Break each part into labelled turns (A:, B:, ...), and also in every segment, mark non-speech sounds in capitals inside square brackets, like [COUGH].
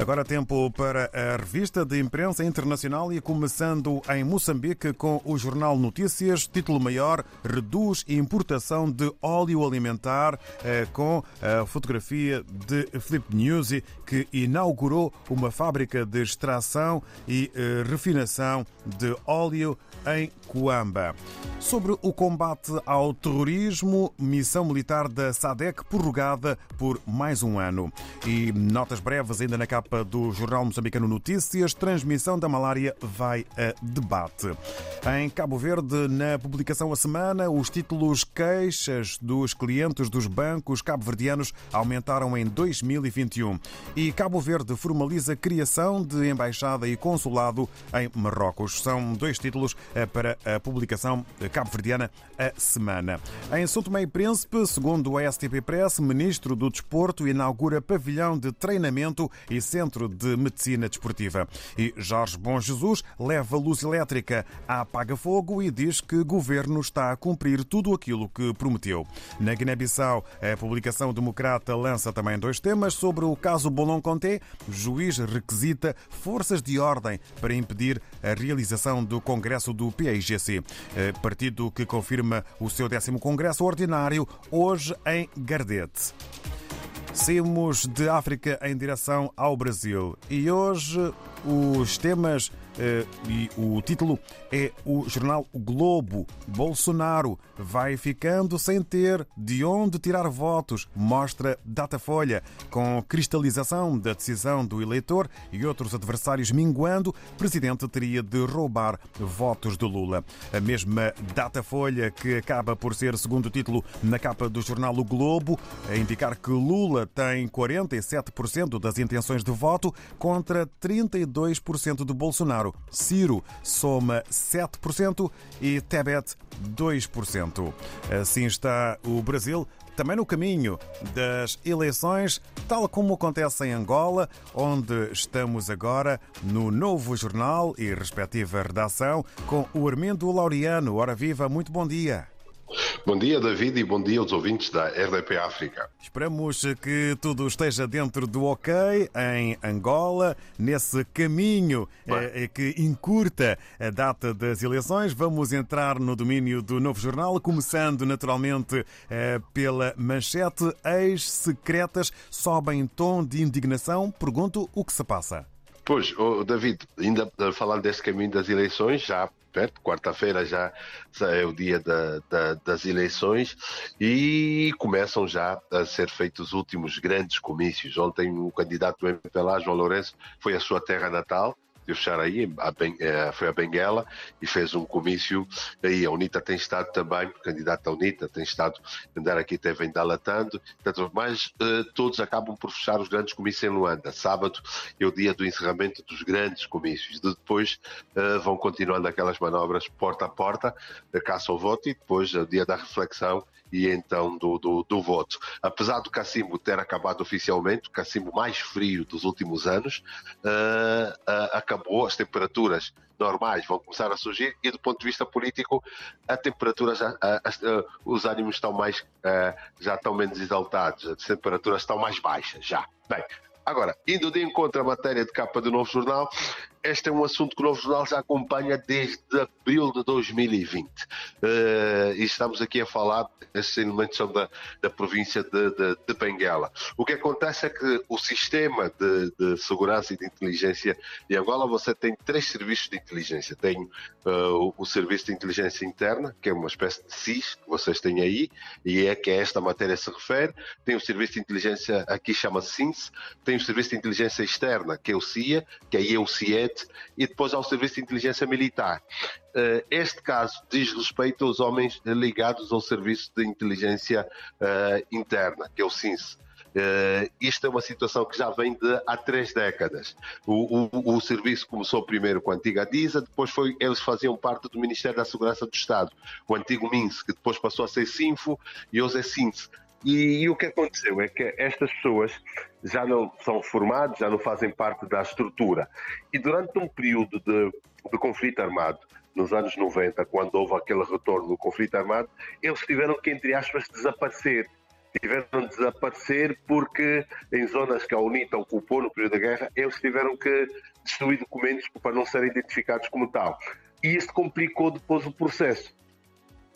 A: Agora tempo para a revista de imprensa internacional e começando em Moçambique com o Jornal Notícias, título maior, reduz importação de óleo alimentar eh, com a fotografia de Filipe Nyusi, que inaugurou uma fábrica de extração e eh, refinação de óleo em Coamba. Sobre o combate ao terrorismo, missão militar da SADEC prorrogada por mais um ano. E notas breves ainda na capa do Jornal Moçambicano Notícias, transmissão da malária vai a debate. Em Cabo Verde, na publicação a semana, os títulos queixas dos clientes dos bancos cabo-verdianos aumentaram em 2021. E Cabo Verde formaliza a criação de embaixada e consulado em Marrocos. São dois títulos para a publicação cabo-verdiana a semana. Em São e Príncipe, segundo a STP Press, ministro do Desporto inaugura pavilhão de treinamento e centro de medicina desportiva. E Jorge Bom Jesus leva luz elétrica à apaga-fogo e diz que o governo está a cumprir tudo aquilo que prometeu. Na Guiné-Bissau, a publicação democrata lança também dois temas sobre o caso Bolon Conté. Juiz requisita forças de ordem para impedir a realização do Congresso do PIGC, eh, partido que confirma o seu décimo Congresso Ordinário hoje em Gardete. Saímos de África em direção ao Brasil e hoje os temas e o título é o jornal Globo. Bolsonaro vai ficando sem ter de onde tirar votos, mostra Datafolha. Com cristalização da decisão do eleitor e outros adversários minguando, presidente teria de roubar votos de Lula. A mesma Datafolha que acaba por ser segundo título na capa do jornal O Globo, a indicar que Lula tem 47% das intenções de voto contra 32% de Bolsonaro. Ciro soma 7% e Tebet 2%. Assim está o Brasil também no caminho das eleições, tal como acontece em Angola, onde estamos agora no novo jornal e respectiva redação com o Armindo Laureano. Ora viva, muito bom dia.
B: Bom dia, David, e bom dia aos ouvintes da RDP África.
A: Esperamos que tudo esteja dentro do ok em Angola, nesse caminho eh, que encurta a data das eleições. Vamos entrar no domínio do novo jornal, começando naturalmente eh, pela manchete. Ex-secretas sobem tom de indignação. Pergunto o que se passa.
B: Pois, oh, David, ainda falando desse caminho das eleições, já perto, quarta-feira já é o dia da, da, das eleições e começam já a ser feitos os últimos grandes comícios. Ontem o candidato do MPLA, João Lourenço, foi à sua terra natal, de Xaraí, eh, foi a Benguela e fez um comício aí. A UNITA tem estado também, o candidato da UNITA tem estado a andar aqui, teve ainda latando, mas uh, todos acabam por fechar os grandes comícios em Luanda. Sábado é o dia do encerramento dos grandes comícios. Depois uh, vão continuando aquelas manobras porta a porta, caça ao voto e depois é o dia da reflexão e então do, do, do, voto. Apesar do cacimbo ter acabado oficialmente, o cacimbo mais frio dos últimos anos, uh, uh, acabou, as temperaturas normais vão começar a surgir e do ponto de vista político a temperatura já, uh, os ânimos estão mais já estão menos exaltados, as temperaturas estão mais baixas já. Bem, Agora, indo de encontro à matéria de capa do Novo Jornal, este é um assunto que o Novo Jornal já acompanha desde abril de 2020. Uh, eh, e estamos aqui a falar, esses elementos são da, da província de, de, de, Benguela. O que acontece é que o sistema de, de, segurança e de inteligência de Angola, você tem três serviços de inteligência. Tem uh, o, o, Serviço de Inteligência Interna, que é uma espécie de SIS, que vocês têm aí, e é que a esta matéria se refere. Tem o Serviço de Inteligência, aqui chama SINS. Tem o Serviço de Inteligência Externa, que é o CIA, que aí é o CIE e depois ao Serviço de Inteligência Militar. Eh, este caso diz respeito aos homens ligados ao Serviço de Inteligência eh, Interna, que é o SINS. Uh, isto é uma situação que já vem de há três décadas. O, o, o, serviço começou primeiro com a antiga DISA, depois foi, eles faziam parte do Ministério da Segurança do Estado, o antigo MINS, que depois passou a ser SINFO e hoje é SINS. E, e, o que aconteceu é que estas pessoas já não são formadas, já não fazem parte da estrutura. E durante um período de, de conflito armado, nos anos 90, quando houve aquele retorno do conflito armado, eles tiveram que, entre aspas, desaparecer. tiveram de desaparecer porque em zonas que a UNITA ocupou no período da guerra, eles tiveram que destruir documentos para não serem identificados como tal. E isso complicou depois o processo.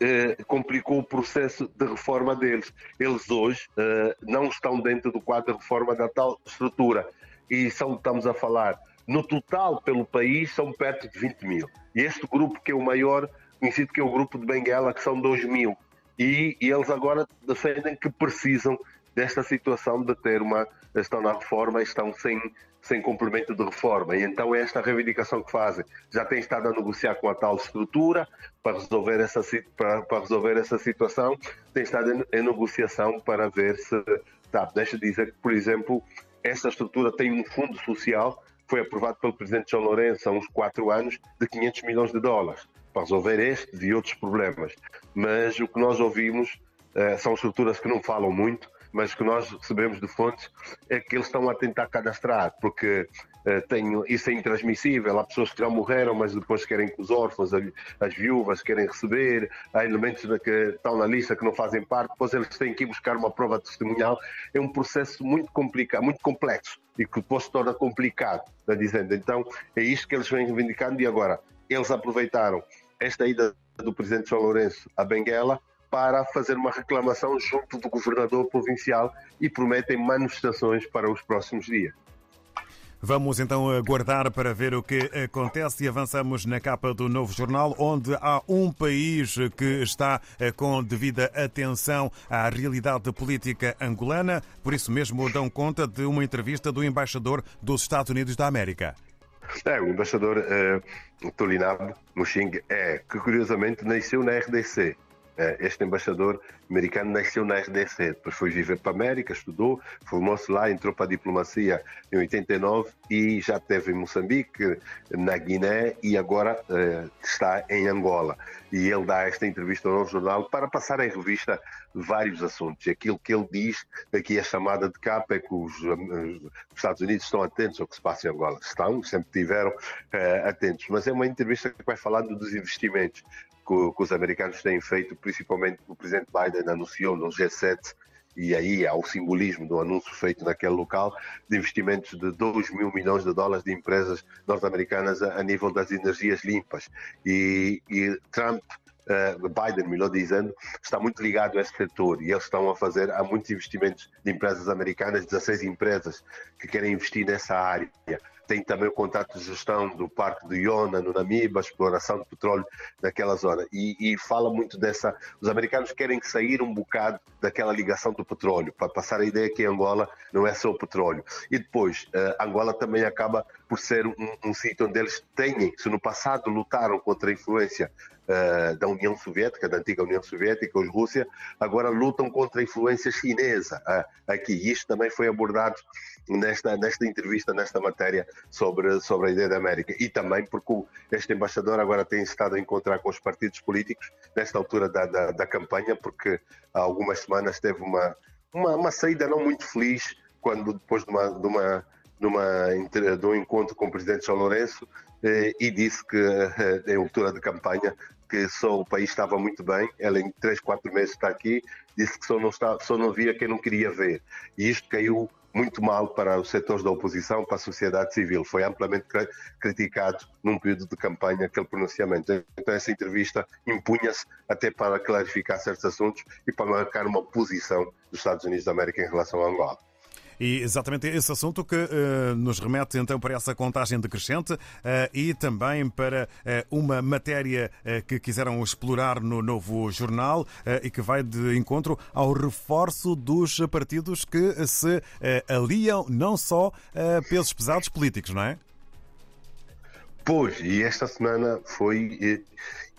B: Uh, complicou o processo de reforma deles. Eles hoje uh, não estão dentro do quadro de reforma da tal estrutura. E são, estamos a falar, no total pelo país, são perto de 20 mil. E este grupo, que é o maior, conhecido que é o grupo de Benguela, que são 2 mil. E, e eles agora defendem que precisam desta situação de ter uma. estão na reforma estão sem, sem complemento de reforma. E então é esta reivindicação que fazem. Já têm estado a negociar com a tal estrutura para resolver essa, para, para resolver essa situação, têm estado em, em negociação para ver se. Tá, deixa de dizer que, por exemplo, essa estrutura tem um fundo social foi aprovado pelo presidente João Lourenço há uns quatro anos de 500 milhões de dólares para resolver estes e outros problemas. Mas o que nós ouvimos uh, são estruturas que não falam muito, mas que nós recebemos de fontes é que eles estão a tentar cadastrar, porque uh, tem, isso é intransmissível. Há pessoas que já morreram, mas depois querem que os órfãos, as viúvas querem receber, há elementos que estão na lista que não fazem parte, depois eles têm que ir buscar uma prova testemunhal. É um processo muito complicado, muito complexo e que depois se torna complicado, está dizendo. Então é isto que eles vêm reivindicando e agora eles aproveitaram esta ida do presidente João Lourenço a Benguela para fazer uma reclamação junto do governador provincial e prometem manifestações para os próximos dias.
A: Vamos então aguardar para ver o que acontece e avançamos na capa do novo jornal, onde há um país que está eh, com devida atenção à realidade política angolana. Por isso mesmo dão conta de uma entrevista do embaixador dos Estados Unidos da América.
B: É, o embaixador uh, Tolinabo Muxing é, que curiosamente nasceu na RDC. É, este embaixador americano nasceu na RDC, depois foi viver para a América, estudou, formou-se lá, entrou para a diplomacia em 89 e já esteve em Moçambique, na Guiné e agora uh, está em Angola. E ele dá esta entrevista ao Novo Jornal para passar em revista vários assuntos. Aquilo que ele diz, aqui a chamada de capa é que os, os Estados Unidos estão atentos ao que se passa em Angola. Estão, sempre tiveram uh, atentos. Mas é uma entrevista que vai falando dos investimentos que, que os americanos têm feito, principalmente o presidente Biden anunciou no G7 e aí há o simbolismo do anúncio feito naquele local de investimentos de 2 mil milhões de dólares de empresas norte-americanas a, a, nível das energias limpas. E, e Trump, uh, Biden, melhor dizendo, está muito ligado a esse setor e eles estão a fazer, há muitos investimentos de empresas americanas, 16 empresas que querem investir nessa área tem também o contato de gestão do Parque de Iona, no Namibe, a exploração de petróleo naquela zona. E, e, fala muito dessa. Os americanos querem sair um bocado daquela ligação do petróleo, para passar a ideia que Angola não é só o petróleo. E depois, uh, Angola também acaba por ser um, um sítio onde eles têm, se no passado lutaram contra a influência uh, da União Soviética, da antiga União Soviética, os Rússia, agora lutam contra a influência chinesa uh, aqui. E isto também foi abordado nesta, nesta entrevista, nesta matéria sobre, sobre a ideia da América. E também porque este embaixador agora tem estado a encontrar com os partidos políticos nesta altura da, da, da campanha, porque há algumas semanas teve uma, uma, uma, saída não muito feliz quando depois de uma, de uma, de, uma, de um encontro com o presidente João Lourenço eh, e disse que eh, em altura de campanha que só o país estava muito bem, ela em 3, 4 meses está aqui, disse que só não, está, só não via quem não queria ver. E isto caiu muito mal para os setores da oposição, para a sociedade civil. Foi amplamente criticado num período de campanha aquele pronunciamento. Então, essa entrevista impunha-se até para clarificar certos assuntos e para marcar uma posição dos Estados Unidos da América em relação a Angola.
A: E exatamente esse assunto que uh, nos remete então para essa contagem decrescente uh, e também para uh, uma matéria que quiseram explorar no novo jornal e que vai de encontro ao reforço dos partidos que se aliam não só a pesos pesados políticos, não é?
B: Pois, e esta semana foi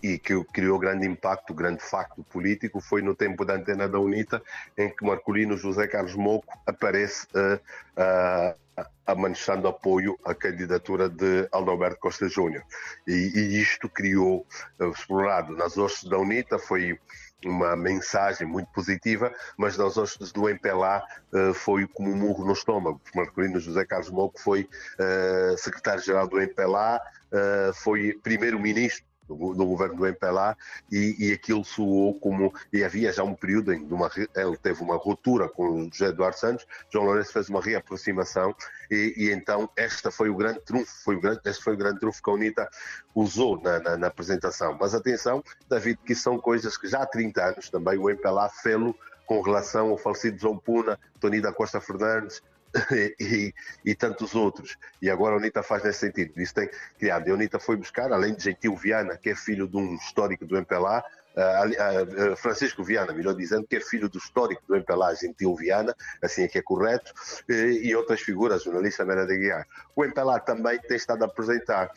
B: e que criou grande impacto, grande facto político, foi no tempo da antena da UNITA, em que Marcolino José Carlos Moco aparece uh, uh, apoio à candidatura de Alberto Costa Júnior. E, e, isto criou, uh, por um lado, nas hostes da UNITA, foi uma mensagem muito positiva, mas nas hostes do MPLA uh, foi como um murro no estômago. Marcolino José Carlos Moco foi uh, secretário-geral do MPLA, uh, foi primeiro-ministro do, do governo do MPLA e, e aquilo soou como. E havia já um período em que ele teve uma ruptura com José Eduardo Santos, João Lourenço fez uma reaproximação e, e, então esta foi o grande trunfo, foi o grande, este foi o grande trunfo que a UNITA usou na, na, na apresentação. Mas atenção, David, que são coisas que já há 30 anos também o MPLA fê-lo com relação ao falecido João Puna, Tony da Costa Fernandes, [LAUGHS] e, e, tantos outros. E agora a UNITA faz nesse sentido. Isso tem criado. E a UNITA foi buscar, além de Gentil Viana, que é filho de um histórico do MPLA, uh, uh, Francisco Viana, melhor dizendo, que é filho do histórico do MPLA, Gentil Viana, assim é que é correto, e outras figuras, jornalista Mera de Guiar. O MPLA também tem estado a apresentar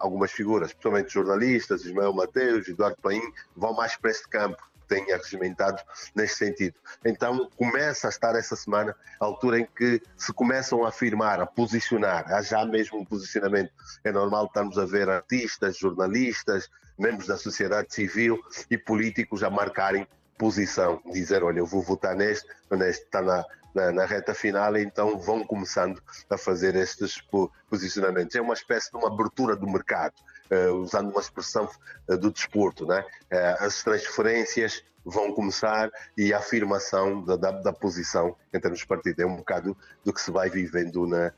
B: algumas figuras, principalmente jornalistas, Ismael Mateus, Eduardo Paim, vão mais para este campo tenha regimentado neste sentido. Então começa a estar essa semana a altura em que se começam a afirmar, a posicionar, há já mesmo um posicionamento. É normal estarmos a ver artistas, jornalistas, membros da sociedade civil e políticos a marcarem posição, dizer, olha, eu vou votar neste, neste está na, na, na, reta final, então vão começando a fazer estes posicionamentos. É uma espécie de uma abertura do mercado. Uh, usando uma expressão uh, do desporto, né? Uh, as transferências vão começar e a afirmação da, da, da, posição em termos de partido. É um bocado do que se vai vivendo na,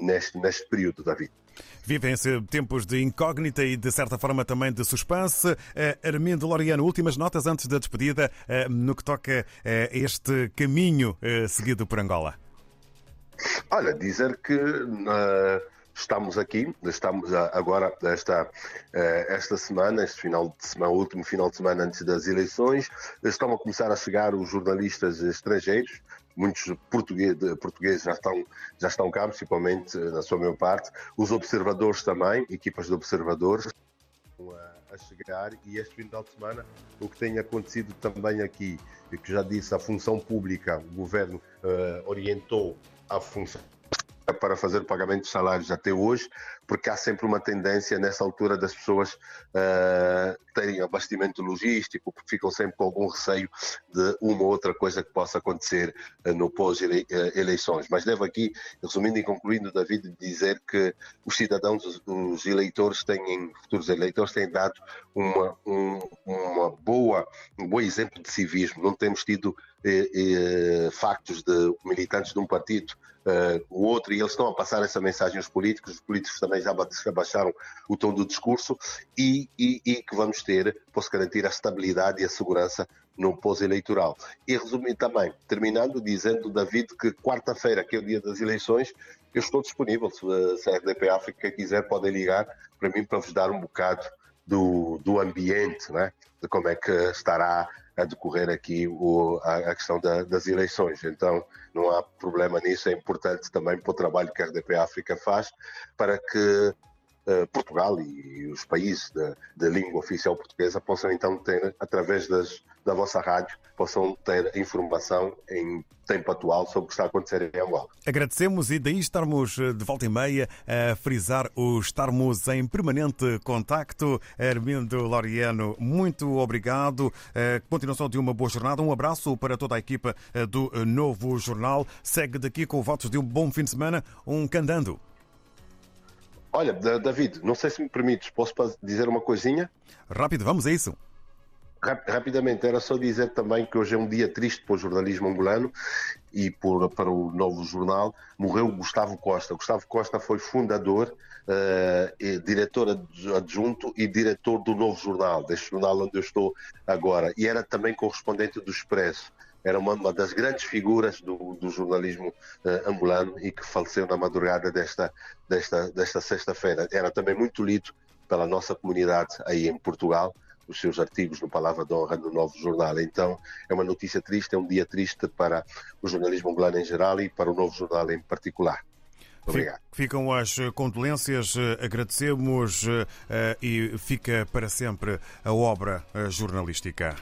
B: neste, neste período, David.
A: Vivem-se tempos de incógnita e, de certa forma, também de suspense. Armindo Loriano, últimas notas antes da despedida no que toca a este caminho seguido por Angola.
B: Olha, dizer que estamos aqui, estamos agora esta, eh, esta semana, este final de semana, último final de semana antes das eleições, estão a começar a chegar os jornalistas estrangeiros, muitos portugueses, portugueses já estão já estão cá, principalmente na sua maior parte, os observadores também, equipas de observadores a chegar. E este final de semana o que tem acontecido também aqui, que já disse a função pública, o governo uh, orientou a função para fazer o pagamento de salários até hoje, porque há sempre uma tendência nessa altura das pessoas uh, terem abastecimento logístico, porque ficam sempre com algum receio de uma ou outra coisa que possa acontecer uh, no pós-eleições. Mas devo aqui, resumindo e concluindo, David, dizer que os cidadãos, os eleitores têm, futuros eleitores, têm dado uma, um, uma boa, um bom exemplo de civismo. Não temos tido eh, eh, factos de militantes de um partido o outro, e eles estão a passar essa mensagem aos políticos, os políticos também já baixaram o tom do discurso, e, e, e que vamos ter, posso garantir, a estabilidade e a segurança no pós-eleitoral. E resumir também, terminando dizendo, David, que quarta-feira, que é o dia das eleições, eu estou disponível, se a RDP África quiser, podem ligar para mim para vos dar um bocado do, do ambiente, né? de como é que estará a decorrer aqui o, a, a, questão da, das eleições. Então, não há problema nisso. É importante também para o trabalho que a RDP África faz para que Portugal e os países da língua oficial portuguesa possam então ter, através das, da vossa rádio, possam ter informação em tempo atual sobre o que está a acontecer em Angola.
A: Agradecemos e daí estarmos eh, de volta e meia a frisar o estarmos em permanente contacto. Armindo Loriano, muito obrigado. Eh, continuação de uma boa jornada. Um abraço para toda a equipa eh, do Novo Jornal. Segue daqui com votos de um bom fim de semana. Um candando.
B: Olha, David, não sei se me permites, posso dizer uma coisinha?
A: Rápido, vamos a isso.
B: Rapidamente, era só dizer também que hoje é um dia triste para o jornalismo angolano e por, para o novo jornal. Morreu Gustavo Costa. Gustavo Costa foi fundador, uh, diretor adjunto e diretor do novo jornal, deste jornal onde eu estou agora. E era também correspondente do Expresso. Era uma, uma das grandes figuras do, do jornalismo uh, angolano e que faleceu na madrugada desta, desta, desta sexta-feira. Era também muito lido pela nossa comunidade aí em Portugal os seus artigos no Palavra de Honra no Novo Jornal. Então é uma notícia triste, é um dia triste para o jornalismo angolano em geral e para o Novo Jornal em particular. Obrigado.
A: Ficam as condolências, agradecemos eh, e fica para sempre a obra jornalística.